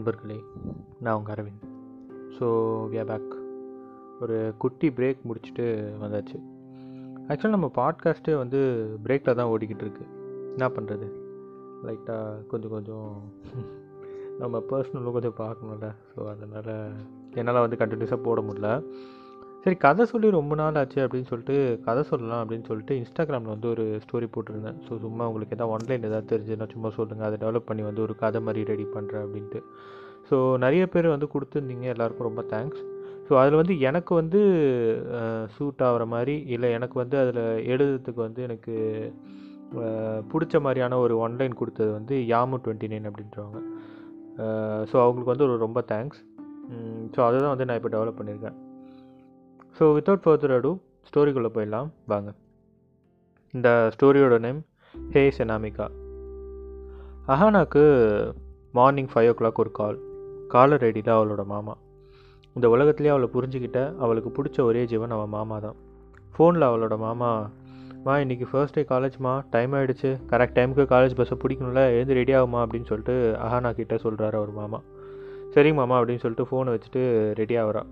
நண்பர்களே நான் உங்கள் அரவிந்த். ஸோ வியா பேக் ஒரு குட்டி பிரேக் முடிச்சுட்டு வந்தாச்சு. ஆக்சுவலாக நம்ம பாட்காஸ்ட்டே வந்து பிரேக்கில் தான் ஓடிக்கிட்டு இருக்கு. என்ன பண்ணுறது லைட்டாக கொஞ்சம் கொஞ்சம் நம்ம பர்சனலும் கொஞ்சம் பார்க்கணும்ல. ஸோ அதனால் என்னால் வந்து கண்டினியூஸாக போட முடியல. சரி கதை சொல்லி ரொம்ப நாள் ஆச்சு அப்படின்னு சொல்லிட்டு கதை சொல்லலாம் அப்படின்னு சொல்லிட்டு இன்ஸ்டாகிராமில் வந்து ஒரு ஸ்டோரி போட்டிருந்தேன். ஸோ சும்மா உங்களுக்கு எதாவது ஆன்லைன் எதாவது தெரிஞ்சுன்னா சும்மா சொல்லுங்கள் அதை டெவலப் பண்ணி வந்து ஒரு கதை மாதிரி ரெடி பண்ணுறேன் அப்படின்ட்டு. ஸோ நிறைய பேர் வந்து கொடுத்துருந்தீங்க. எல்லாருக்கும் ரொம்ப தேங்க்ஸ் ஸோ அதில் வந்து எனக்கு வந்து சூட் ஆகிற மாதிரி இல்லை. எனக்கு வந்து அதில் எழுதுறதுக்கு வந்து எனக்கு பிடிச்ச மாதிரியான ஒரு ஒன்லைன் கொடுத்தது வந்து யாமு டுவெண்ட்டி நைன் அப்படின்றவங்க ஸோ அவங்களுக்கு வந்து ஒரு ரொம்ப தேங்க்ஸ் ஸோ அதை தான் வந்து நான் இப்போ டெவலப் பண்ணியிருக்கேன். ஸோ வித்தவுட் ஃபர்தர் அடு ஸ்டோரிக்குள்ளே போயிடலாம். வாங்க. இந்த ஸ்டோரியோட நேம் ஹே செனாமிகா அஹானாக்கு மார்னிங் ஃபைவ் ஓ கிளாக் ஒரு கால் காலர் ஐடியில் அவளோட மாமா. இந்த உலகத்துலேயே அவளை புரிஞ்சுக்கிட்ட அவளுக்கு பிடிச்ச ஒரே ஜீவன் அவன் மாமா தான். ஃபோனில் அவளோட மாமா மா இன்றைக்கி ஃபர்ஸ்ட் டே காலேஜ்மா டைம் ஆகிடுச்சு கரெக்ட் டைமுக்கு காலேஜ் பஸ்ஸை பிடிக்கணும்ல எழுந்து ரெடி ஆகுமா? அப்படின்னு சொல்லிட்டு அஹானா கிட்டே சொல்கிறாரு அவர் மாமா. சரிங்க மாமா அப்படின்னு சொல்லிட்டு ஃபோனை வச்சுட்டு ரெடி ஆகிறா.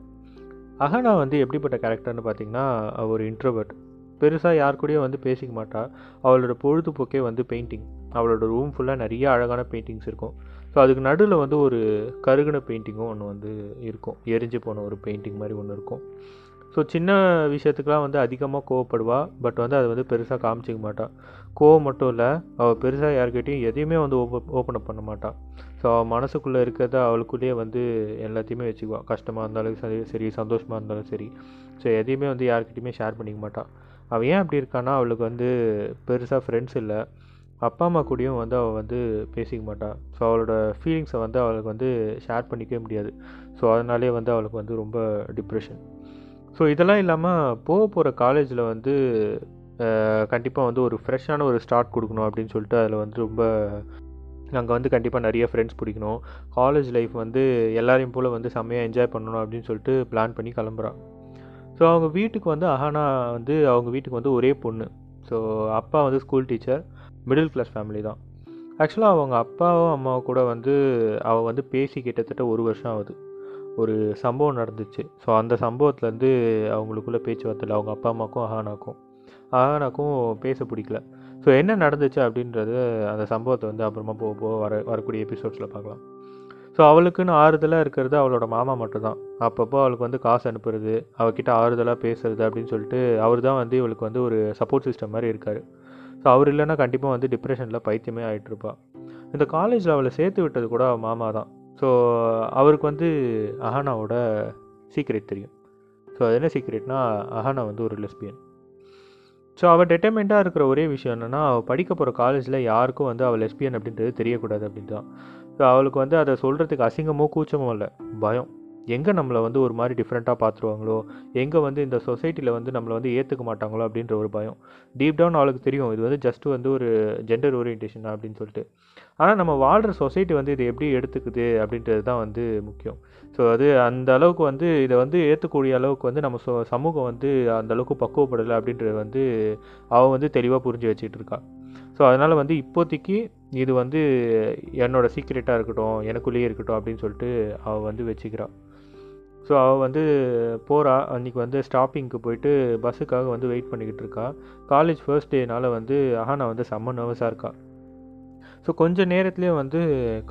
அகனா வந்து எப்படிப்பட்ட கேரக்டர்னு பார்த்தீங்கன்னா அவ ஒரு இன்ட்ரோவர்ட் பெருசாக யார் கூடயும் வந்து பேசிக்க மாட்டா. அவளோட பொழுதுபோக்கே வந்து பெயிண்டிங் அவளோட ரூம் ஃபுல்லாக நிறைய அழகான பெயிண்டிங்ஸ் இருக்கும். ஸோ அதுக்கு நடுவில் வந்து ஒரு கருகுன பெயிண்டிங்கும் ஒன்று வந்து இருக்கும். எரிஞ்சு போன ஒரு பெயிண்டிங் மாதிரி ஒன்று இருக்கும். ஸோ சின்ன விஷயத்துக்கெலாம் வந்து அதிகமாக கோவப்படுவா. பட் வந்து அதை வந்து பெருசாக காமிச்சிக்க மாட்டாள் கோவம் மட்டும் இல்லை அவள் பெருசாக யார்கிட்டையும் எதையுமே வந்து ஓப்ப ஓப்பன் அப் பண்ண மாட்டாள் ஸோ அவள் மனசுக்குள்ளே இருக்கிறத அவளுக்குள்ளேயே வந்து எல்லாத்தையுமே வச்சுக்குவாள் கஷ்டமாக இருந்தாலும் சரி சரி சந்தோஷமாக இருந்தாலும் சரி. ஸோ எதையுமே வந்து யார்கிட்டையுமே ஷேர் பண்ணிக்க மாட்டாள் அவள் ஏன் அப்படி இருக்கான்னா அவளுக்கு வந்து பெருசாக ஃப்ரெண்ட்ஸ் இல்லை. அப்பா அம்மா கூடயும் வந்து அவள் வந்து பேசிக்க மாட்டாள் ஸோ அவளோட ஃபீலிங்ஸை வந்து அவளுக்கு வந்து ஷேர் பண்ணிக்கவே முடியாது. ஸோ அதனாலே வந்து அவளுக்கு வந்து ரொம்ப டிப்ரெஷன் ஸோ இதெல்லாம் இல்லாமல் போக போகிற காலேஜில் வந்து கண்டிப்பாக வந்து ஒரு ஃப்ரெஷ்ஷான ஒரு ஸ்டார்ட் கொடுக்கணும் அப்படின்னு சொல்லிட்டு அதில் வந்து ரொம்ப அங்கே வந்து கண்டிப்பாக நிறைய ஃப்ரெண்ட்ஸ் பிடிக்கணும். காலேஜ் லைஃப் வந்து எல்லாரையும் போல் வந்து செம்மையாக என்ஜாய் பண்ணணும் அப்படின்னு சொல்லிட்டு பிளான் பண்ணி கிளம்புறான் ஸோ அவங்க வீட்டுக்கு வந்து அஹானா வந்து அவங்க வீட்டுக்கு வந்து ஒரே பொண்ணு. ஸோ அப்பா வந்து school teacher middle class family தான். ஆக்சுவலாக அவங்க அப்பாவும் அம்மாவும் கூட வந்து அவள் வந்து பேசி கிட்டத்தட்ட ஒரு வருஷம் ஆகுது. ஒரு சம்பவம் நடந்துச்சு. ஸோ அந்த சம்பவத்துலேருந்து பேச்சு பேச்சுவார்த்தை அவங்க அப்பா அம்மாக்கும் அஹானாக்கும். அஹானாக்கும் பேச பிடிக்கல. ஸோ என்ன நடந்துச்சு அப்படின்றது அந்த சம்பவத்தை வந்து அப்புறமா போக போக வர வரக்கூடிய எபிசோட்ஸில் பார்க்கலாம். ஸோ அவளுக்குன்னு ஆறுதலாக இருக்கிறது அவளோட மாமா மட்டும்தான். அப்பப்போ அவளுக்கு வந்து காசு அனுப்புறது அவகிட்ட ஆறுதலாக பேசுறது அப்படின்னு சொல்லிட்டு அவர் தான் வந்து இவளுக்கு வந்து ஒரு சப்போர்ட் சிஸ்டம் மாதிரி இருக்கார். ஸோ அவர் இல்லைன்னா கண்டிப்பாக வந்து டிப்ரெஷனில் பைத்தியமே ஆகிட்டு இந்த காலேஜில் அவளை சேர்த்து விட்டது கூட அவள் மாமா தான். ஸோ அவருக்கு வந்து அஹானாவோட சீக்ரெட் தெரியும். ஸோ அது என்ன சீக்ரெட்னா அஹானா வந்து ஒரு லெஸ்பியன் ஸோ அவள் டெட்டர்மெண்ட்டாக இருக்கிற ஒரே விஷயம் என்னென்னா அவள் படிக்க போகிற காலேஜில் யாருக்கும் வந்து அவள் லெஸ்பியன் அப்படின்றது தெரியக்கூடாது அப்படின்னு தான் ஸோ அவளுக்கு வந்து அதை சொல்கிறதுக்கு அசிங்கமோ கூச்சமோ இல்லை. பயம். எங்கே நம்மளை வந்து ஒரு மாதிரி டிஃப்ரெண்ட்டாக பார்த்துருவாங்களோ? எங்கே வந்து இந்த சொசைட்டியில் வந்து நம்மளை வந்து ஏற்றுக்க மாட்டாங்களோ? அப்படின்ற ஒரு பயம். டீப் டவுன் அவளுக்கு தெரியும். இது வந்து ஜஸ்ட் வந்து ஒரு ஜெண்டர் ஓரியன்டேஷன் அப்படின்னு சொல்லிட்டு. ஆனால் நம்ம வாழ்கிற சொசைட்டி வந்து இதை எப்படி எடுத்துக்குது? அப்படின்றது தான் வந்து முக்கியம். ஸோ அது அந்த அளவுக்கு வந்து இதை வந்து ஏற்றக்கூடிய அளவுக்கு வந்து நம்ம சொ சமூகம் வந்து அந்த அளவுக்கு பக்குவப்படலை அப்படின்றது வந்து அவள் வந்து தெளிவாக புரிஞ்சு வச்சுக்கிட்டு இருக்கா ஸோ அதனால் வந்து இப்போதைக்கு இது வந்து என்னோடய சீக்ரெட்டாக இருக்கட்டும் எனக்குள்ளேயே இருக்கட்டும் அப்படின்னு சொல்லிட்டு அவள் வந்து வச்சுக்கிறாள் ஸோ அவள் வந்து போகிறா அன்றைக்கி வந்து ஸ்டாப்பிங்க்கு போயிட்டு பஸ்ஸுக்காக வந்து வெயிட் பண்ணிக்கிட்டு இருக்கா. காலேஜ் ஃபர்ஸ்ட் டேனால் வந்து அஹானா வந்து செம்ம நர்வஸாக இருக்கா. ஸோ கொஞ்ச நேரத்துலேயே வந்து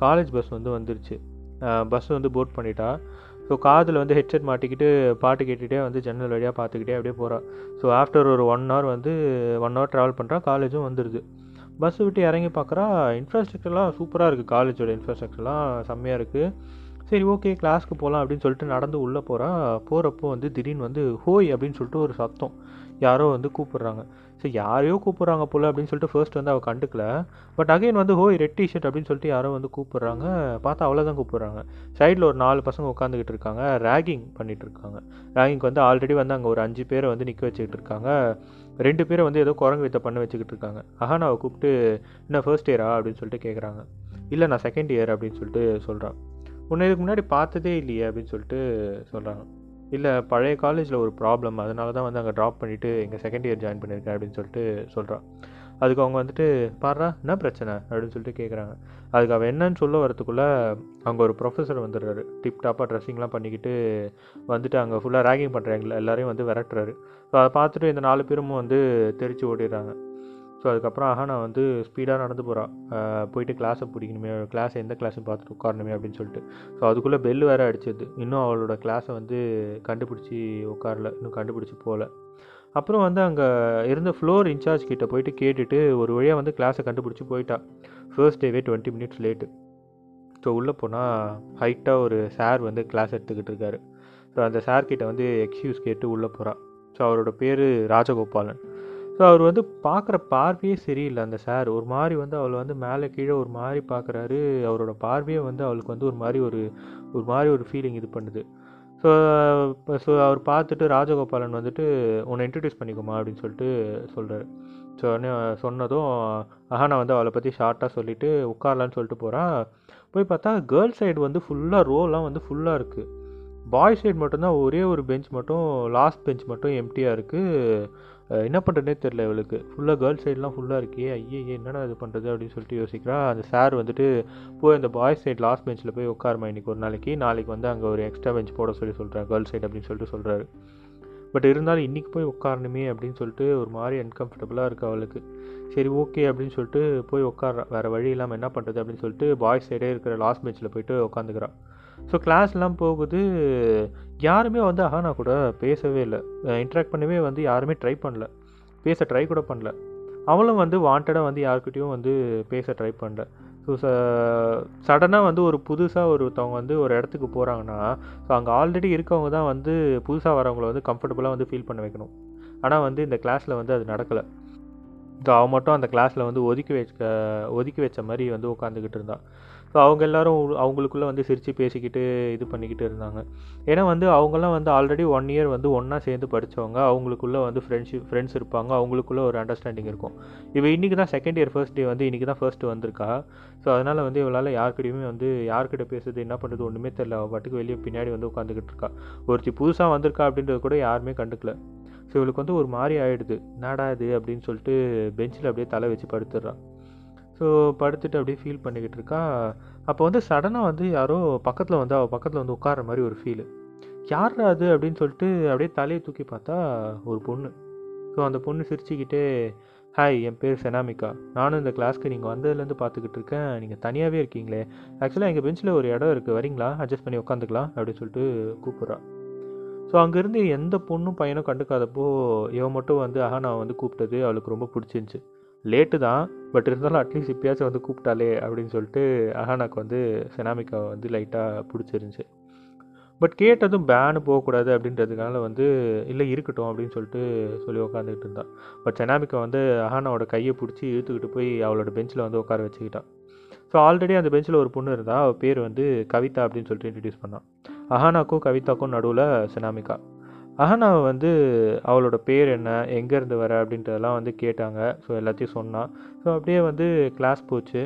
காலேஜ் பஸ் வந்து வந்துருச்சு. பஸ் வந்து போட் பண்ணிட்டா. ஸோ காதில் வந்து ஹெட்செட் மாட்டிக்கிட்டு பாட்டு கேட்டுகிட்டே வந்து ஜன்னல் வழியாக பார்த்துக்கிட்டே அப்படியே போகிறான் ஸோ ஆஃப்டர் ஒரு ஒன் ஹவர் வந்து ஒன் ஹவர் ட்ராவல் பண்ணுறா காலேஜும் வந்துடுது பஸ் விட்டு இறங்கி பார்க்குறா இன்ஃப்ராஸ்ட்ரக்சர்லாம் சூப்பராக இருக்குது காலேஜோட இன்ஃப்ராஸ்ட்ரக்சர்லாம் செம்மையாக இருக்குது சரி ஓகே கிளாஸ்க்கு போகலாம் அப்படின்னு சொல்லிட்டு நடந்து உள்ளே போகிறா போகிறப்போ வந்து திடீர்னு வந்து ஹோய் அப்படின்னு சொல்லிட்டு ஒரு சத்தம். யாரோ வந்து கூப்பிட்றாங்க. சரி யாரையோ கூப்பிட்றாங்க போல் அப்படின்னு சொல்லிட்டு ஃபர்ஸ்ட் வந்து அவள் கண்டுக்கல. பட் அகைன் வந்து ஹோய் ரெட் டிஷர்ட் அப்படின்னு சொல்லிட்டு யாரோ வந்து கூப்பிட்றாங்க. பார்த்தா அவ்வளோதான் கூப்பிட்றாங்க. சைடில் ஒரு நாலு பசங்க உட்காந்துக்கிட்டு இருக்காங்க. ரேகிங் பண்ணிகிட்டு இருக்காங்க. ரேகிங்க்கு வந்து ஆல்ரெடி வந்து அங்கே ஒரு அஞ்சு பேரை வந்து நிற்க வச்சுக்கிட்டு இருக்காங்க. ரெண்டு பேரை வந்து ஏதோ குரங்கு வித்த பண்ண வச்சுக்கிட்டு இருக்காங்க. அஹானாவை கூப்பிட்டு என்ன ஃபர்ஸ்ட் இயரா அப்படின்னு சொல்லிட்டு கேட்குறாங்க இல்லை நான் செகண்ட் இயர் அப்படின்னு சொல்லிட்டு சொல்கிறான் உன்னை இதுக்கு முன்னாடி பார்த்ததே இல்லையே அப்படின்னு சொல்லிட்டு சொல்கிறாங்க இல்லை பழைய காலேஜில் ஒரு ப்ராப்ளம் அதனால தான் வந்து அங்கே ட்ராப் பண்ணிவிட்டு எங்கள் செகண்ட் இயர் ஜாயின் பண்ணியிருக்கேன் அப்படின்னு சொல்லிட்டு சொல்கிறான் அதுக்கு அவங்க வந்துட்டு பாடுறா என்ன பிரச்சனை? அப்படின்னு சொல்லிட்டு கேட்குறாங்க அதுக்கு அவன் என்னன்னு சொல்ல வரத்துக்குள்ளே அங்கே ஒரு ப்ரொஃபஸர் வந்துடுறாரு. டிப் டாப்பாக ட்ரெஸ்ஸிங்லாம் பண்ணிக்கிட்டு வந்துட்டு அங்கே ஃபுல்லாக ரேகிங் பண்ணுறாங்க எல்லாரையும் வந்து விரட்டுறாரு. ஸோ அதை பார்த்துட்டு இந்த நாலு பேரும் வந்து தெரிச்சு ஓடிடுறாங்க. ஸோ அதுக்கப்புறம் அஹானா வந்து ஸ்பீடாக நடந்து போகிறான் போயிட்டு கிளாஸை பிடிக்கணுமே கிளாஸ் எந்த கிளாஸும் பார்த்துட்டு உட்காரணுமே அப்படின்னு சொல்லிட்டு. ஸோ அதுக்குள்ளே பெல் வேறு அடிச்சது. இன்னும் அவளோட கிளாஸை வந்து கண்டுபிடிச்சி உட்காரல. இன்னும் கண்டுபிடிச்சி போகல அப்புறம் வந்து அங்கே இருந்த ஃப்ளோர் இன்சார்ஜ் கிட்டே போயிட்டு கேட்டுட்டு ஒரு வழியாக வந்து கிளாஸை கண்டுபிடிச்சி போயிட்டா. ஃபர்ஸ்ட் டேவே டுவெண்ட்டி மினிட்ஸ் லேட்டு ஸோ உள்ளே போனால் ஹைட்டாக ஒரு சார் வந்து கிளாஸ் எடுத்துக்கிட்டு இருக்காரு. ஸோ அந்த சார்கிட்ட வந்து எக்ஸ்கியூஸ் கேட்டு உள்ளே போகிறான் ஸோ அவரோட பேர் ராஜகோபாலன். ஸோ அவர் வந்து பார்க்குற பார்வையே சரியில்லை அந்த சார் ஒரு மாதிரி வந்து அவளை வந்து மேலே கீழே ஒரு மாதிரி பார்க்குறாரு. அவரோட பார்வையே வந்து அவளுக்கு வந்து ஒரு மாதிரி ஒரு ஒரு மாதிரி ஒரு ஃபீலிங் இது பண்ணுது. ஸோ ஸோ அவர் பார்த்துட்டு ராஜகோபாலன் வந்துட்டு உன்னை இன்ட்ரடியூஸ் பண்ணிக்கோமா அப்படின்னு சொல்லிட்டு சொல்கிறாரு ஸோ சொன்னதும் அஹானா வந்து அவளை பற்றி ஷார்ட்டாக சொல்லிவிட்டு உட்காரலான்னு சொல்லிட்டு போகிறான் போய் பார்த்தா கேர்ள்ஸ் சைடு வந்து ஃபுல்லாக ரோலாம் வந்து ஃபுல்லாக இருக்குது பாய்ஸ் சைடு மட்டும்தான் ஒரே ஒரு பெஞ்ச் மட்டும் லாஸ்ட் பெஞ்ச் மட்டும் எம்டியாக இருக்குது என்ன பண்ணுறதுனே தெரில இவளுக்கு. ஃபுல்லாக கேர்ள்ஸ் சைட்லாம் ஃபுல்லாக இருக்கே. ஐயே என்னடா இது பண்ணுறது அப்படின்னு சொல்லிட்டு யோசிக்கிறா. அந்த சார் வந்துட்டு போய் அந்த பாய்ஸ் சைட் லாஸ்ட் பெஞ்சில் போய் உட்காருமா இன்றைக்கி ஒரு நாளைக்கு? நாளைக்கு வந்து அங்கே ஒரு எக்ஸ்ட்ரா பெஞ்ச் போட சொல்லி சொல்கிறேன் கேர்ள்ஸ் சைடு அப்படின்னு சொல்லிட்டு சொல்கிறாரு பட் இருந்தாலும் இன்றைக்கி போய் உட்காரணுமே அப்படின்னு சொல்லிட்டு ஒரு மாதிரி அன்கம்ஃபர்டபுளாக இருக்குது அவளுக்கு. சரி ஓகே அப்படின்னு சொல்லிட்டு போய் உட்கார வேறு வழி இல்லாமல் என்ன பண்ணுறது அப்படின்னு சொல்லிட்டு பாய்ஸ் சைடே இருக்கிற லாஸ்ட் பெஞ்சில் போயிட்டு உட்காந்துக்கிறான் ஸோ கிளாஸ்லாம் போகுது. யாருமே வந்து அஹானா கூட பேசவே இல்லை. இன்ட்ராக்ட் பண்ணவே வந்து யாருமே ட்ரை பண்ணல. பேச ட்ரை கூட பண்ணல. அவளும் வந்து வாண்டடாக வந்து யாருக்கிட்டேயும் வந்து பேச ட்ரை பண்ணல. ஸோ ச சடனாக வந்து ஒரு புதுசாக ஒருத்தவங்க வந்து ஒரு இடத்துக்கு போகிறாங்கன்னா ஸோ அங்கே ஆல்ரெடி இருக்கவங்க தான் வந்து புதுசாக வரவங்கள வந்து கம்ஃபர்டபுளாக வந்து ஃபீல் பண்ண வைக்கணும். ஆனால் வந்து இந்த கிளாஸில் வந்து அது நடக்கலை. ஸோ அவன் மட்டும் அந்த கிளாஸில் வந்து ஒதுக்கி வச்ச ஒதுக்கி வச்ச மாதிரி வந்து உட்காந்துக்கிட்டு இருந்தான். ஸோ அவங்க எல்லோரும் அவங்களுக்குள்ளே வந்து சிரித்து பேசிக்கிட்டு இது பண்ணிக்கிட்டு இருந்தாங்க. ஏன்னா வந்து அவங்கெல்லாம் வந்து ஆல்ரெடி ஒன் இயர் வந்து ஒன்றா சேர்ந்து படித்தவங்க அவங்களுக்குள்ளே வந்து ஃப்ரெண்ட்ஷிப் ஃப்ரெண்ட்ஸ் இருப்பாங்க. அவங்களுக்குள்ளே ஒரு அண்டர்ஸ்டாண்டிங் இருக்கும். இவள் இன்றைக்கி தான் செகண்ட் இயர் ஃபர்ஸ்ட் டே வந்து இன்றைக்கி தான் ஃபர்ஸ்ட்டு வந்திருக்கா. ஸோ அதனால் வந்து இவளால் யார்கிட்டையுமே வந்து யார்கிட்ட பேசுறது என்ன பண்ணுறது ஒன்றுமே தெரில அவள் பாட்டுக்கு வெளியே பின்னாடி வந்து உட்காந்துக்கிட்டு இருக்கா. ஒருத்தி புதுசாக வந்திருக்கா அப்படின்றது கூட யாருமே கண்டுக்கல. ஸோ இவளுக்கு வந்து ஒரு மாதிரி ஆகிடுது என்னடா இது அப்படின்னு சொல்லிட்டு பெஞ்சில் அப்படியே தலை வச்சு படுத்துடுறான் ஸோ படுத்துட்டு அப்படியே ஃபீல் பண்ணிக்கிட்டு இருக்கா. அப்போ வந்து சடனாக வந்து யாரோ பக்கத்தில் வந்து அவள் பக்கத்தில் வந்து உட்கார மாதிரி ஒரு ஃபீலு யார் அது? அப்படின்னு சொல்லிட்டு அப்படியே தலையை தூக்கி பார்த்தா ஒரு பொண்ணு. ஸோ அந்த பொண்ணு சிரிச்சுக்கிட்டே ஹாய் என் பேர் செனாமிகா. நானும் இந்த கிளாஸ்க்கு நீங்கள் வந்ததுலேருந்து பார்த்துக்கிட்டு இருக்கேன். நீங்கள் தனியாகவே இருக்கீங்களே. ஆக்சுவலாக எங்கள் பெஞ்சில் ஒரு இடம் இருக்குது வரீங்களா? அட்ஜஸ்ட் பண்ணி உட்காந்துக்கலாம். அப்படின்னு சொல்லிட்டு கூப்பிட்றா. ஸோ அங்கேருந்து எந்த பொண்ணும் பையனும் கண்டுக்காதப்போ இவன் மட்டும் வந்து அஹானா வந்து கூப்பிட்டது அவளுக்கு ரொம்ப பிடிச்சிருந்துச்சி. லேட்டு தான் பட் இருந்தாலும் அட்லீஸ்ட் இப்பயாச்சும் வந்து கூப்பிட்டாலே அப்படின்னு சொல்லிட்டு அஹானாக்கு வந்து செனாமிக்கா வந்து லைட்டாக பிடிச்சிருந்துச்சி. பட் கேட்டதும் பேனு போகக்கூடாது அப்படின்றதுனால வந்து இல்லை இருக்கட்டும் அப்படின்னு சொல்லிட்டு சொல்லி உட்காந்துக்கிட்டு இருந்தான் பட் செனாமிக்கா வந்து அஹானாவோட கையை பிடிச்சி இழுத்துக்கிட்டு போய் அவளோட பெஞ்சில் வந்து உட்கார வச்சுக்கிட்டான். ஸோ ஆல்ரெடி அந்த பெஞ்சில் ஒரு பொண்ணு இருந்தால் அவள் பேர் வந்து கவிதா அப்படின்னு சொல்லிட்டு இன்ட்ரடியூஸ் பண்ணான். அஹானாக்கும் கவிதாக்கும் நடுவில் சினாமிகா. அஹனாவை வந்து அவளோட பேர் என்ன எங்கேருந்து வர அப்படின்றதெல்லாம் வந்து கேட்டாங்க. ஸோ எல்லாத்தையும் சொன்னான் ஸோ அப்படியே வந்து கிளாஸ் போச்சு.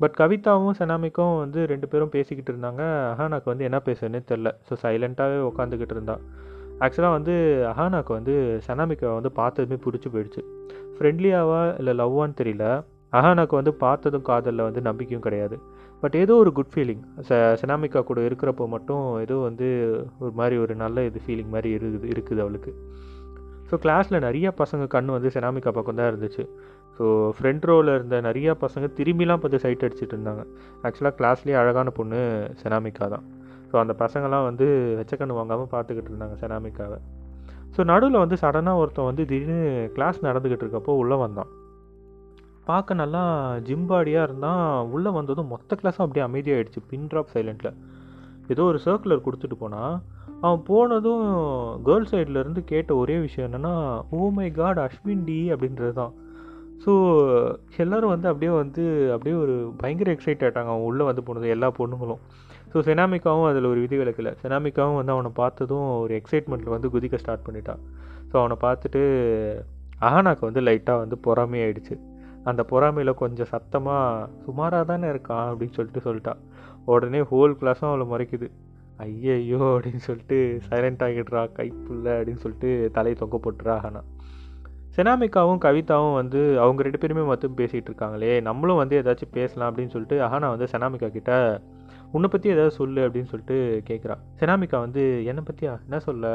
பட் கவிதாவும் செனாமிக்கும் வந்து ரெண்டு பேரும் பேசிக்கிட்டு இருந்தாங்க. அஹானாக்கு வந்து என்ன பேசுறதுனே தெரில ஸோ சைலண்ட்டாகவே உட்காந்துக்கிட்டு இருந்தான் ஆக்சுவலாக வந்து அஹானாக்கு வந்து செனாமிக்காவை வந்து பார்த்ததுமே பிடிச்சி போயிடுச்சு. ஃப்ரெண்ட்லியாவா இல்லை லவ்வான்னு தெரியல. அஹானாக்கு வந்து பார்த்ததும் காதலில் வந்து நம்பிக்கையும் கிடையாது. பட் ஏதோ ஒரு குட் ஃபீலிங் ச செனாமிக்கா கூட இருக்கிறப்போ மட்டும் ஏதோ வந்து ஒரு மாதிரி ஒரு நல்ல இது ஃபீலிங் மாதிரி இருக்குது இருக்குது அவளுக்கு. ஸோ கிளாஸில் நிறையா பசங்க கண் வந்து செனாமிக்கா பக்கம் தான் இருந்துச்சு. ஸோ ஃப்ரண்ட் ரோவில் இருந்த நிறைய பசங்க திரும்பிலாம் பார்த்து சைட் அடிச்சிட்டு இருந்தாங்க. ஆக்சுவலாக கிளாஸ்லேயே அழகான பொண்ணு செனாமிக்கா தான். ஸோ அந்த பசங்களாம் வந்து வெச்சக்கண்ணு வாங்காமல் பார்த்துக்கிட்டு இருந்தாங்க செனாமிக்காவை ஸோ நடுவில் வந்து சடனாக ஒருத்தன் வந்து திடீர்னு கிளாஸ் நடந்துக்கிட்டு இருக்கப்போ உள்ளே வந்தான். பார்க்க நல்லா ஜிம்பாடியாக இருந்தால் இருந்தான் உள்ளே வந்ததும் மொத்த கிளாஸும் அப்படியே அமைதியாகிடுச்சு பின் ட்ராப் சைலண்ட்டில் ஏதோ ஒரு சர்க்குலர் கொடுத்துட்டு போனால் அவன் போனதும் கேர்ள் சைட்லேருந்து கேட்ட ஒரே விஷயம் என்னென்னா oh my god Ashwin D அப்படின்றது தான். ஸோ எல்லோரும் வந்து அப்படியே வந்து அப்படியே ஒரு பயங்கர எக்ஸைட் ஆகிட்டாங்க அவன் உள்ளே வந்து போனது எல்லா பொண்ணுங்களும். ஸோ செனாமிக்காவும் அதில் ஒரு விதி விலக்கல செனாமிக்காவும் வந்து அவனை பார்த்ததும் ஒரு எக்ஸைட்மெண்ட்டில் வந்து குதிக்க ஸ்டார்ட் பண்ணிட்டான் ஸோ அவனை பார்த்துட்டு அஹானாக்கு வந்து லைட்டாக வந்து பொறாமையாயிடுச்சு. அந்த பொறாமையில் கொஞ்சம் சத்தமாக சுமாராக தானே இருக்கான் அப்படின்னு சொல்லிட்டு சொல்லிட்டான் உடனே ஹோல் கிளாஸும் அவளை முறைக்குது. ஐயையோ அப்படின்னு சொல்லிட்டு சைலண்ட் ஆகிடுறா கைப்புள்ள அப்படின்னு சொல்லிட்டு தலையை தொங்க போட்டுறா ஆனால் செனாமிக்காவும் கவிதாவும் வந்து அவங்க ரெண்டு பேருமே மட்டும் பேசிகிட்டு இருக்காங்களே நம்மளும் வந்து ஏதாச்சும் பேசலாம் அப்படின்னு சொல்லிட்டு அஹானா வந்து செனாமிக்கா கிட்ட உன்னை பற்றி ஏதாவது சொல்லு அப்படின்னு சொல்லிட்டு கேட்குறா செனாமிக்கா வந்து என்னை பற்றியா என்ன சொல்ல?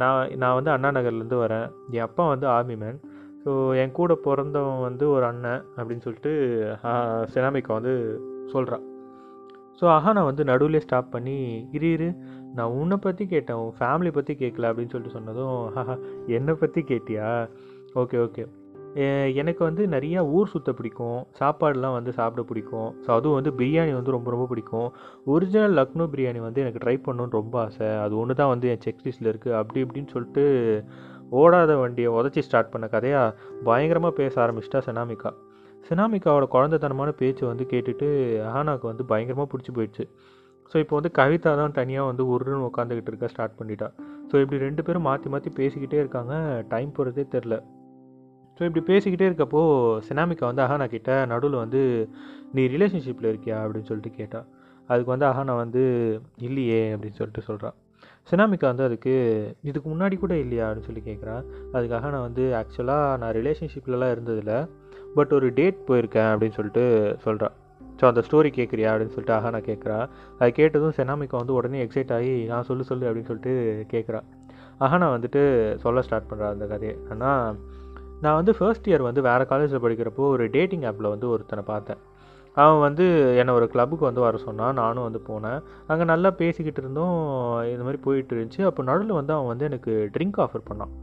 நான் நான் வந்து அண்ணா நகர்லேருந்து வரேன். என் அப்பா வந்து ஆர்மி மேன் ஸோ என் கூட பிறந்தவன் வந்து ஒரு அண்ணன் அப்படின்னு சொல்லிட்டு செனாமிக்கா வந்து சொல்கிறான் ஸோ ஆஹா நான் வந்து நடுவில் ஸ்டாப் பண்ணி இரு இரு நான் உன்னை பற்றி கேட்டேன் உன் ஃபேமிலி பற்றி கேட்கல அப்படின்னு சொல்லிட்டு சொன்னதும் ஆஹா என்னை பற்றி கேட்டியா? ஓகே ஓகே எனக்கு வந்து நிறையா ஊர் சுத்த பிடிக்கும் சாப்பாடுலாம் வந்து சாப்பிட பிடிக்கும். ஸோ அதுவும் வந்து பிரியாணி வந்து ரொம்ப ரொம்ப பிடிக்கும். ஒரிஜினல் லக்னோ பிரியாணி வந்து எனக்கு ட்ரை பண்ணணும்னு ரொம்ப ஆசை. அது ஒன்று தான் வந்து என் செக்லிஸ்ட்டில் இருக்குது அப்படி இப்படின்னு சொல்லிட்டு ஓடாத வண்டியை உதச்சி ஸ்டார்ட் பண்ண கதையாக பயங்கரமாக பேச ஆரம்பிச்சிட்டா செனாமிகா. செனாமிகாவோட குழந்தைத்தனமான பேச்சு வந்து கேட்டுட்டு அஹானாக்கு வந்து பயங்கரமாக பிடிச்சி போயிடுச்சு. ஸோ இப்போ வந்து கவிதா தான் தனியாக வந்து உருன்னு உட்காந்துக்கிட்டு இருக்க ஸ்டார்ட் பண்ணிட்டா. ஸோ இப்படி ரெண்டு பேரும் மாற்றி மாற்றி பேசிக்கிட்டே இருக்காங்க. டைம் போகிறதே தெரில ஸோ இப்படி பேசிக்கிட்டே இருக்கப்போ சினாமிக்கா வந்து அஹானா கிட்ட நடுவில் வந்து நீ ரிலேஷன்ஷிப்பில் இருக்கியா? அப்படின்னு சொல்லிட்டு கேட்டா. அதுக்கு வந்து அஹானா வந்து இல்லையே அப்படின்னு சொல்லிட்டு சொல்கிறான் செனாமிகா வந்து அதுக்கு இதுக்கு முன்னாடி கூட இல்லையா அப்படின்னு சொல்லி கேட்குறான் அதுக்காக நான் வந்து ஆக்சுவலாக நான் ரிலேஷன்ஷிப்லலாம் இருந்ததில்ல. பட் ஒரு டேட் போயிருக்கேன் அப்படின்னு சொல்லிட்டு சொல்கிறான் ஸோ அந்த ஸ்டோரி கேட்குறியா அப்படின்னு சொல்லிட்டு அஹானா கேட்குறா அது கேட்டதும் செனாமிக்கா வந்து உடனே எக்ஸைட் ஆகி நான் சொல்லு சொல்லு அப்படின்னு சொல்லிட்டு கேட்குறா நான் வந்துட்டு சொல்ல ஸ்டார்ட் பண்ணுறா அந்த கதையை. ஆனால் நான் வந்து ஃபர்ஸ்ட் இயர் வந்து வேறு காலேஜில் படிக்கிறப்போ ஒரு டேட்டிங் ஆப்பில் வந்து ஒருத்தனை பார்த்தேன். அவன் வந்து என்னை ஒரு கிளப்புக்கு வந்து வர சொன்னான் நானும் வந்து போனேன். அங்கே நல்லா பேசிக்கிட்டு இருந்தோம் இந்த மாதிரி போயிட்டு இருந்துச்சு. அப்போ நடுவில் வந்து அவன் வந்து எனக்கு ட்ரிங்க் ஆஃபர் பண்ணான்.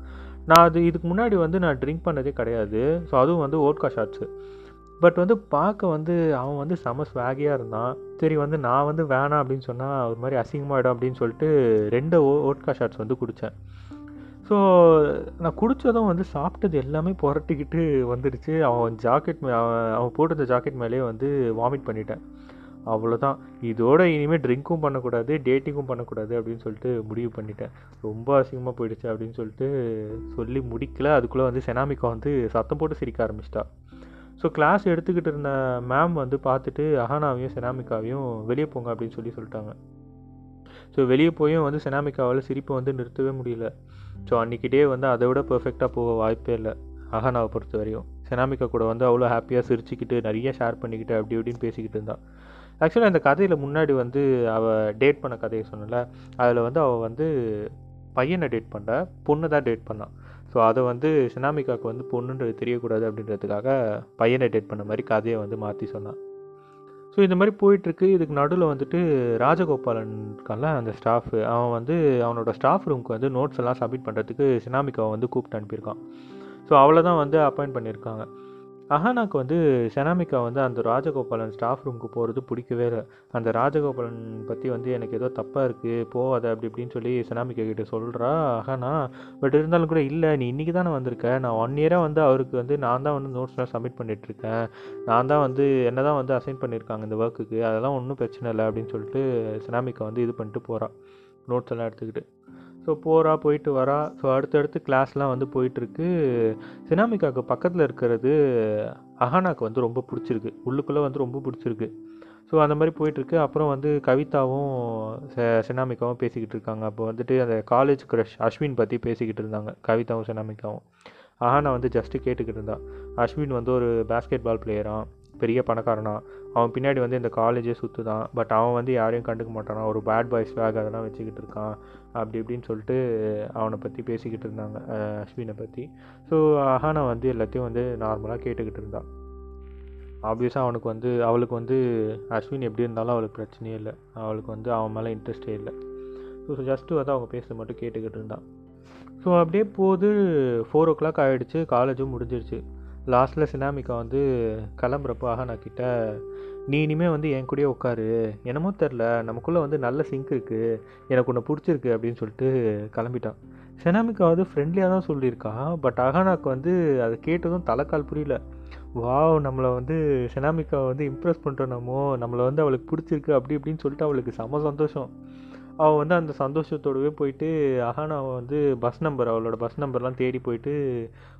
நான் அது இதுக்கு முன்னாடி வந்து நான் ட்ரிங்க் பண்ணதே கிடையாது. ஸோ அதுவும் வந்து ஓட்கா ஷாட்ஸு பட் வந்து பார்க்க வந்து அவன் வந்து செம ஸ்வாகியாக இருந்தான். சரி வந்து நான் வந்து வேணாம் அப்படின்னு சொன்னால் ஒரு மாதிரி அசிங்கமாயிடும் அப்படின்னு சொல்லிட்டு ரெண்டு ஓ ஓட்கா ஷாட்ஸ் வந்து குடித்தேன் ஸோ நான் குடித்ததும் வந்து சாப்பிட்டது எல்லாமே புரட்டிக்கிட்டு வந்துடுச்சு. அவன் ஜாக்கெட் மே அவன் அவன் போட்டிருந்த ஜாக்கெட் மேலேயே வந்து வாமிட் பண்ணிட்டேன். அவ்வளோதான் இதோட இனிமேல் ட்ரிங்க்கும் பண்ணக்கூடாது டேட்டிங்கும் பண்ணக்கூடாது அப்படின்னு சொல்லிட்டு முடிவு பண்ணிட்டேன். ரொம்ப அசிங்கமாக போயிடுச்சு அப்படின்னு சொல்லிட்டு சொல்லி முடிக்கல. அதுக்குள்ளே வந்து செனாமிக்கா வந்து சத்தம் போட்டு சிரிக்க ஆரம்பிச்சிட்டா. ஸோ கிளாஸ் எடுத்துக்கிட்டு இருந்த மேம் வந்து பார்த்துட்டு அஹானாவையும் செனாமிக்காவையும் வெளியே போங்க அப்படின்னு சொல்லி சொல்லிட்டாங்க. ஸோ வெளியே போயும் வந்து செனாமிக்காவால் சிரிப்பை வந்து நிறுத்தவே முடியல. ஸோ அன்றைக்கி டே வந்து அதை விட பர்ஃபெக்டாக போக வாய்ப்பே இல்லை. அகனாவை பொறுத்த வரையும். செனாமிக்கா கூட வந்து அவ்வளோ ஹாப்பியாக சிரிச்சுக்கிட்டு நிறைய ஷேர் பண்ணிக்கிட்டு அப்படி இப்படின்னு பேசிக்கிட்டு இருந்தான் ஆக்சுவலாக இந்த கதையில் முன்னாடி வந்து அவள் டேட் பண்ண கதையை சொன்னல அதில் வந்து அவள் வந்து பையனை டேட் பண்ண பொண்ணு தான் டேட் பண்ணான் ஸோ அதை வந்து சினாமிகாவுக்கு வந்து பொண்ணுன்றது தெரியக்கூடாது அப்படின்றதுக்காக பையனை டேட் பண்ண மாதிரி கதையை வந்து மாற்றி சொன்னான் ஸோ இந்த மாதிரி போயிட்டுருக்கு. இதுக்கு நடுவில் வந்துட்டு ராஜகோபாலன் இருக்கான்ல அந்த ஸ்டாஃபு அவன் வந்து அவனோட ஸ்டாஃப் ரூமுக்கு வந்து நோட்ஸ் எல்லாம் சப்மிட் பண்ணுறதுக்கு சினாமிக்காவை வந்து கூப்பிட்டு அனுப்பியிருக்கான். ஸோ அவளை தான் வந்து அப்பாயிண்ட் பண்ணியிருக்காங்க. அஹானாக்கு வந்து செனாமிக்கா வந்து அந்த ராஜகோபாலன் ஸ்டாஃப் ரூமுக்கு போகிறது பிடிக்கவே இல்லை. அந்த ராஜகோபாலன் பற்றி வந்து எனக்கு ஏதோ தப்பாக இருக்குது போகாத அப்படி இப்படின்னு சொல்லி செனாமிக்கா கிட்டே சொல்கிறா அஹானா. பட் இருந்தாலும் கூட இல்லை நீ இன்றைக்கி தானே வந்திருக்க? நான் ஒன் இயராக வந்து அவருக்கு வந்து நான் தான் வந்து நோட்ஸ்லாம் சப்மிட் பண்ணிகிட்ருக்கேன் நான் தான் வந்து என்ன தான் வந்து அசைன் பண்ணியிருக்காங்க இந்த ஒர்க்குக்கு அதெல்லாம் ஒன்றும் பிரச்சனை இல்லை அப்படின்னு சொல்லிட்டு செனாமிக்கா வந்து இது பண்ணிட்டு போகிறான் நோட்ஸ் எல்லாம் எடுத்துக்கிட்டு. ஸோ போகிறா போயிட்டு வரா. ஸோ அடுத்தடுத்து கிளாஸ்லாம் வந்து போயிட்டுருக்கு. சினாமிக்காவுக்கு பக்கத்தில் இருக்கிறது அஹானாக்கு வந்து ரொம்ப பிடிச்சிருக்கு. உள்ளுக்குள்ளே வந்து ரொம்ப பிடிச்சிருக்கு. ஸோ அந்த மாதிரி போயிட்டுருக்கு. அப்புறம் வந்து கவிதாவும் சினாமிக்காவும் பேசிக்கிட்டு இருக்காங்க. அப்போ வந்துட்டு அந்த காலேஜ் க்ரஷ் அஸ்வின் பற்றி பேசிக்கிட்டு இருந்தாங்க. கவிதாவும் சினாமிக்காவும் அஹானா வந்து ஜஸ்ட்டு கேட்டுக்கிட்டு இருந்தா. அஸ்வின் வந்து ஒரு பேஸ்கெட் பால் பிளேயரான் பெரிய பணக்காரனா. அவன் பின்னாடி வந்து இந்த காலேஜே சுற்றுதான் பட் அவன் வந்து யாரையும் கண்டுக்க மாட்டானா. ஒரு பேட் பாய்ஸ் பேக் அதெல்லாம் வச்சுக்கிட்டு இருக்கான். அப்படி இப்படின்னு சொல்லிட்டு அவனை பற்றி பேசிக்கிட்டு இருந்தாங்க அஸ்வினை பற்றி ஸோ அஹானா வந்து எல்லாத்தையும் வந்து நார்மலாக கேட்டுக்கிட்டு இருந்தான் ஆப்வியஸாக அவனுக்கு வந்து அவளுக்கு வந்து அஸ்வின் எப்படி இருந்தாலும் அவளுக்கு பிரச்சனையே இல்லை. அவளுக்கு வந்து அவன் மேலே இன்ட்ரெஸ்டே இல்லை. ஸோ ஜஸ்ட்டு வந்து அவங்க பேசுறது மட்டும் கேட்டுக்கிட்டு இருந்தான். ஸோ அப்படியே போது ஃபோர் ஓ கிளாக் ஆகிடுச்சு காலேஜும் முடிஞ்சிருச்சு. லாஸ்ட்டில் சினாமிக்கா வந்து கிளம்புறப்போ அஹானா நீ இனிமேல் வந்து என் கூடயே உட்காரு. என்னமோ தெரில நமக்குள்ளே வந்து நல்ல சிங்க் இருக்குது எனக்கு உன்னை பிடிச்சிருக்கு அப்படின்னு சொல்லிட்டு கிளம்பிட்டான். செனாமிக்கா வந்து ஃப்ரெண்ட்லியாக தான் சொல்லியிருக்கா. பட் அஹானாக்கு வந்து அதை கேட்டதும் தலைக்கால் புரியல. வாவ் நம்மளை வந்து செனாமிகா வந்து இம்ப்ரெஸ் பண்ணுறோமோ நம்மளை வந்து அவளுக்கு பிடிச்சிருக்கு அப்படி இப்படின்னு சொல்லிட்டு அவளுக்கு செம சந்தோஷம். அவள் வந்து அந்த சந்தோஷத்தோடவே போயிட்டு அஹானாவை வந்து பஸ் நம்பர் அவளோட பஸ் நம்பர்லாம் தேடி போயிட்டு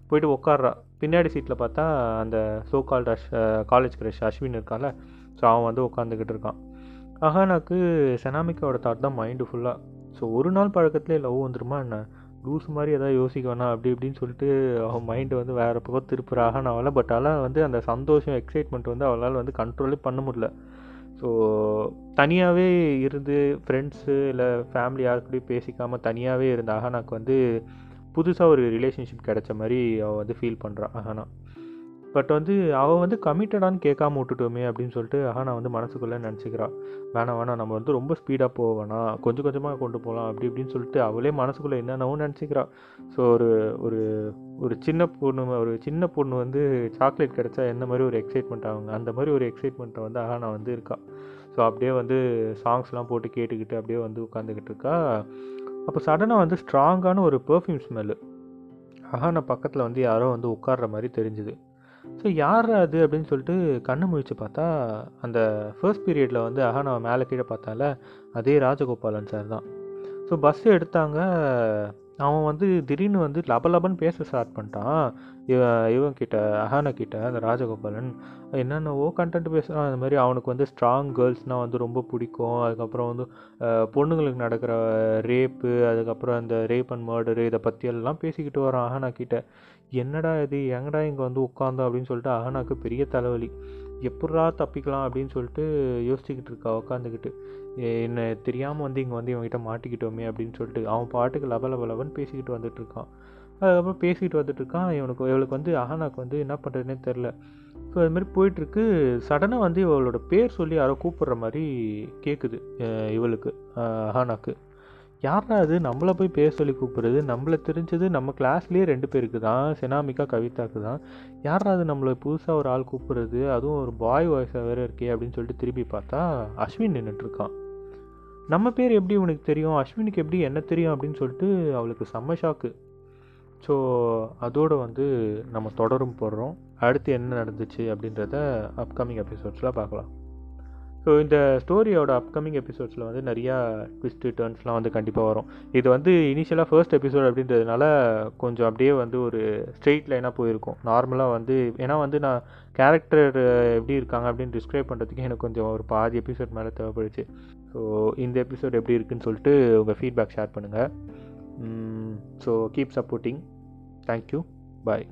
போயிட்டு உட்கார்றா. பின்னாடி சீட்டில் பார்த்தா அந்த சோ கால் அஷ் காலேஜ் க்ரஷ் அஸ்வின் இருக்கால ஸோ அவன் வந்து உட்காந்துக்கிட்டு இருக்கான். அஹானாக்கு செனாமிக்காவோட தாட் தான் மைண்டு ஃபுல்லாக ஸோ ஒரு நாள் பழக்கத்துலேயே லவ் வந்துருமா என்ன? லூஸ் மாதிரி எதாவது யோசிக்க வேணாம் அப்படி இப்படின்னு சொல்லிட்டு அவன் மைண்டு வந்து வேறு பக்கம் திருப்புற அவளால் பட் ஆனால் வந்து அந்த சந்தோஷம் எக்ஸைட்மெண்ட் வந்து அவளால் வந்து கண்ட்ரோலே பண்ண முடியல. ஸோ தனியாகவே இருந்து ஃப்ரெண்ட்ஸு இல்லை ஃபேமிலி யாருக்கூடயும் பேசிக்காமல் தனியாகவே இருந்த அஹானாக்கு வந்து புதுசாக ஒரு ரிலேஷன்ஷிப் கிடைச்ச மாதிரி அவள் வந்து ஃபீல் பண்ணுறான் அஹானா. பட் வந்து அவள் வந்து கமிட்டடான்னு கேட்காம விட்டுட்டோமே அப்படின்னு சொல்லிட்டு அஹானா வந்து மனசுக்குள்ளே நினச்சிக்கிறான் வேணாம் வேணாம் நம்ம வந்து ரொம்ப ஸ்பீடாக போக வேணாம் கொஞ்சம் கொஞ்சமாக கொண்டு போகலாம் அப்படி இப்படின்னு சொல்லிட்டு அவளே மனசுக்குள்ளே என்னென்னவும் நினச்சிக்கிறா. ஸோ ஒரு ஒரு ஒரு சின்ன பொண்ணு ஒரு சின்ன பொண்ணு வந்து சாக்லேட் கிடச்சா என்ன மாதிரி ஒரு எக்ஸைட்மெண்ட் ஆகுங்க அந்த மாதிரி ஒரு எக்ஸைட்மெண்ட்டை வந்து அஹானா வந்து இருக்கா. ஸோ அப்படியே வந்து சாங்ஸ்லாம் போட்டு கேட்டுக்கிட்டு அப்படியே வந்து உட்காந்துக்கிட்டு இருக்கா. அப்போ சடனாக வந்து ஸ்ட்ராங்கான ஒரு பெர்ஃப்யூம் ஸ்மெல்லு அஹானா பக்கத்தில் வந்து யாரோ வந்து உட்கார்ற மாதிரி தெரிஞ்சுது. ஸோ யார் அது அப்படின்னு சொல்லிட்டு கண்ணு முழிச்சு பார்த்தா அந்த ஃபர்ஸ்ட் பீரியடில் வந்து அஹானா மேலே கீழே பார்த்தால அதே ராஜகோபாலன் சார் தான். ஸோ பஸ் எடுத்தாங்க அவன் வந்து திடீர்னு வந்து லப லபன்னு பேச ஸ்டார்ட் பண்ணிட்டான். இவன் இவன் கிட்ட கிட்ட அந்த ராஜகோபாலன் என்னென்னவோ கண்டென்ட் பேசுகிறான் அந்த மாதிரி அவனுக்கு வந்து ஸ்ட்ராங் கேர்ள்ஸ்னால் வந்து ரொம்ப பிடிக்கும். அதுக்கப்புறம் வந்து பொண்ணுங்களுக்கு நடக்கிற ரேப்பு அதுக்கப்புறம் அந்த ரேப் அண்ட் மர்டரு இதை பற்றியெல்லாம் பேசிக்கிட்டு வரான் அஹானா கிட்ட. என்னடா இது? எங்கடா இங்கே வந்து உட்காந்தோம் அப்படின்னு சொல்லிட்டு அஹனாக்கு பெரிய தலைவலி. எப்படா தப்பிக்கலாம்? அப்படின்னு சொல்லிட்டு யோசிச்சுக்கிட்டு இருக்கா உட்காந்துக்கிட்டு என்ன தெரியாமல் வந்து இங்கே வந்து இவங்ககிட்ட மாட்டிக்கிட்டோமே அப்படின்னு சொல்லிட்டு அவன் பாட்டுக்கு லப லப லபன்னு பேசிக்கிட்டு வந்துட்டுருக்கான் அதுக்கப்புறம் பேசிக்கிட்டு வந்துட்டு இருக்கான். இவனுக்கு இவளுக்கு வந்து அஹனாக்கு வந்து என்ன பண்ணுறதுனே தெரில ஸோ அது மாதிரி போயிட்டுருக்கு சடனாக வந்து இவளோட பேர் சொல்லி யாரோ கூப்பிட்ற மாதிரி கேட்குது இவளுக்கு அஹானாக்கு யாரா அது? நம்மளை போய் பேர் சொல்லி கூப்பிட்றது. நம்மளை தெரிஞ்சது நம்ம கிளாஸ்லேயே ரெண்டு பேருக்கு தான். செனாமிக்கா கவிதாக்கு தான். யாரா அது நம்மளை புதுசாக ஒரு ஆள் கூப்பிட்றது? அதுவும் ஒரு பாய் வாய்ஸாக வேறு இருக்கே அப்படின்னு சொல்லிட்டு திரும்பி பார்த்தா அஸ்வின் நின்றுட்டுருக்கான் நம்ம பேர் எப்படி உனக்கு தெரியும்? அஸ்வினுக்கு எப்படி என்ன தெரியும் அப்படின்னு சொல்லிட்டு அவளுக்கு செம்ம ஷாக்கு ஸோ அதோடு வந்து நம்ம தொடரும் போடுறோம் அடுத்து என்ன நடந்துச்சு அப்படின்றத அப்கமிங் எபிசோட்ஸில் பார்க்கலாம். ஸோ இந்த ஸ்டோரியோட அப்கமிங் எபிசோட்ஸில் வந்து நிறையா ட்விஸ்ட்டு டேர்ன்ஸ்லாம் வந்து கண்டிப்பாக வரும். இது வந்து இனிஷியலாக ஃபர்ஸ்ட் எபிசோட் அப்படின்றதுனால கொஞ்சம் அப்படியே வந்து ஒரு ஸ்ட்ரெயிட் லைனாக போயிருக்கும். நார்மலாக வந்து ஏன்னா வந்து நான் கேரக்டர் எப்படி இருக்காங்க அப்படின்னு டிஸ்கிரைப் பண்ணுறதுக்கு எனக்கு கொஞ்சம் ஒரு பாதி எபிசோட் மேலே தேவைப்படுச்சு. ஸோ இந்த எபிசோட் எப்படி இருக்குன்னு சொல்லிட்டு உங்கள் ஃபீட்பேக் ஷேர் பண்ணுங்கள் so keep supporting thank you bye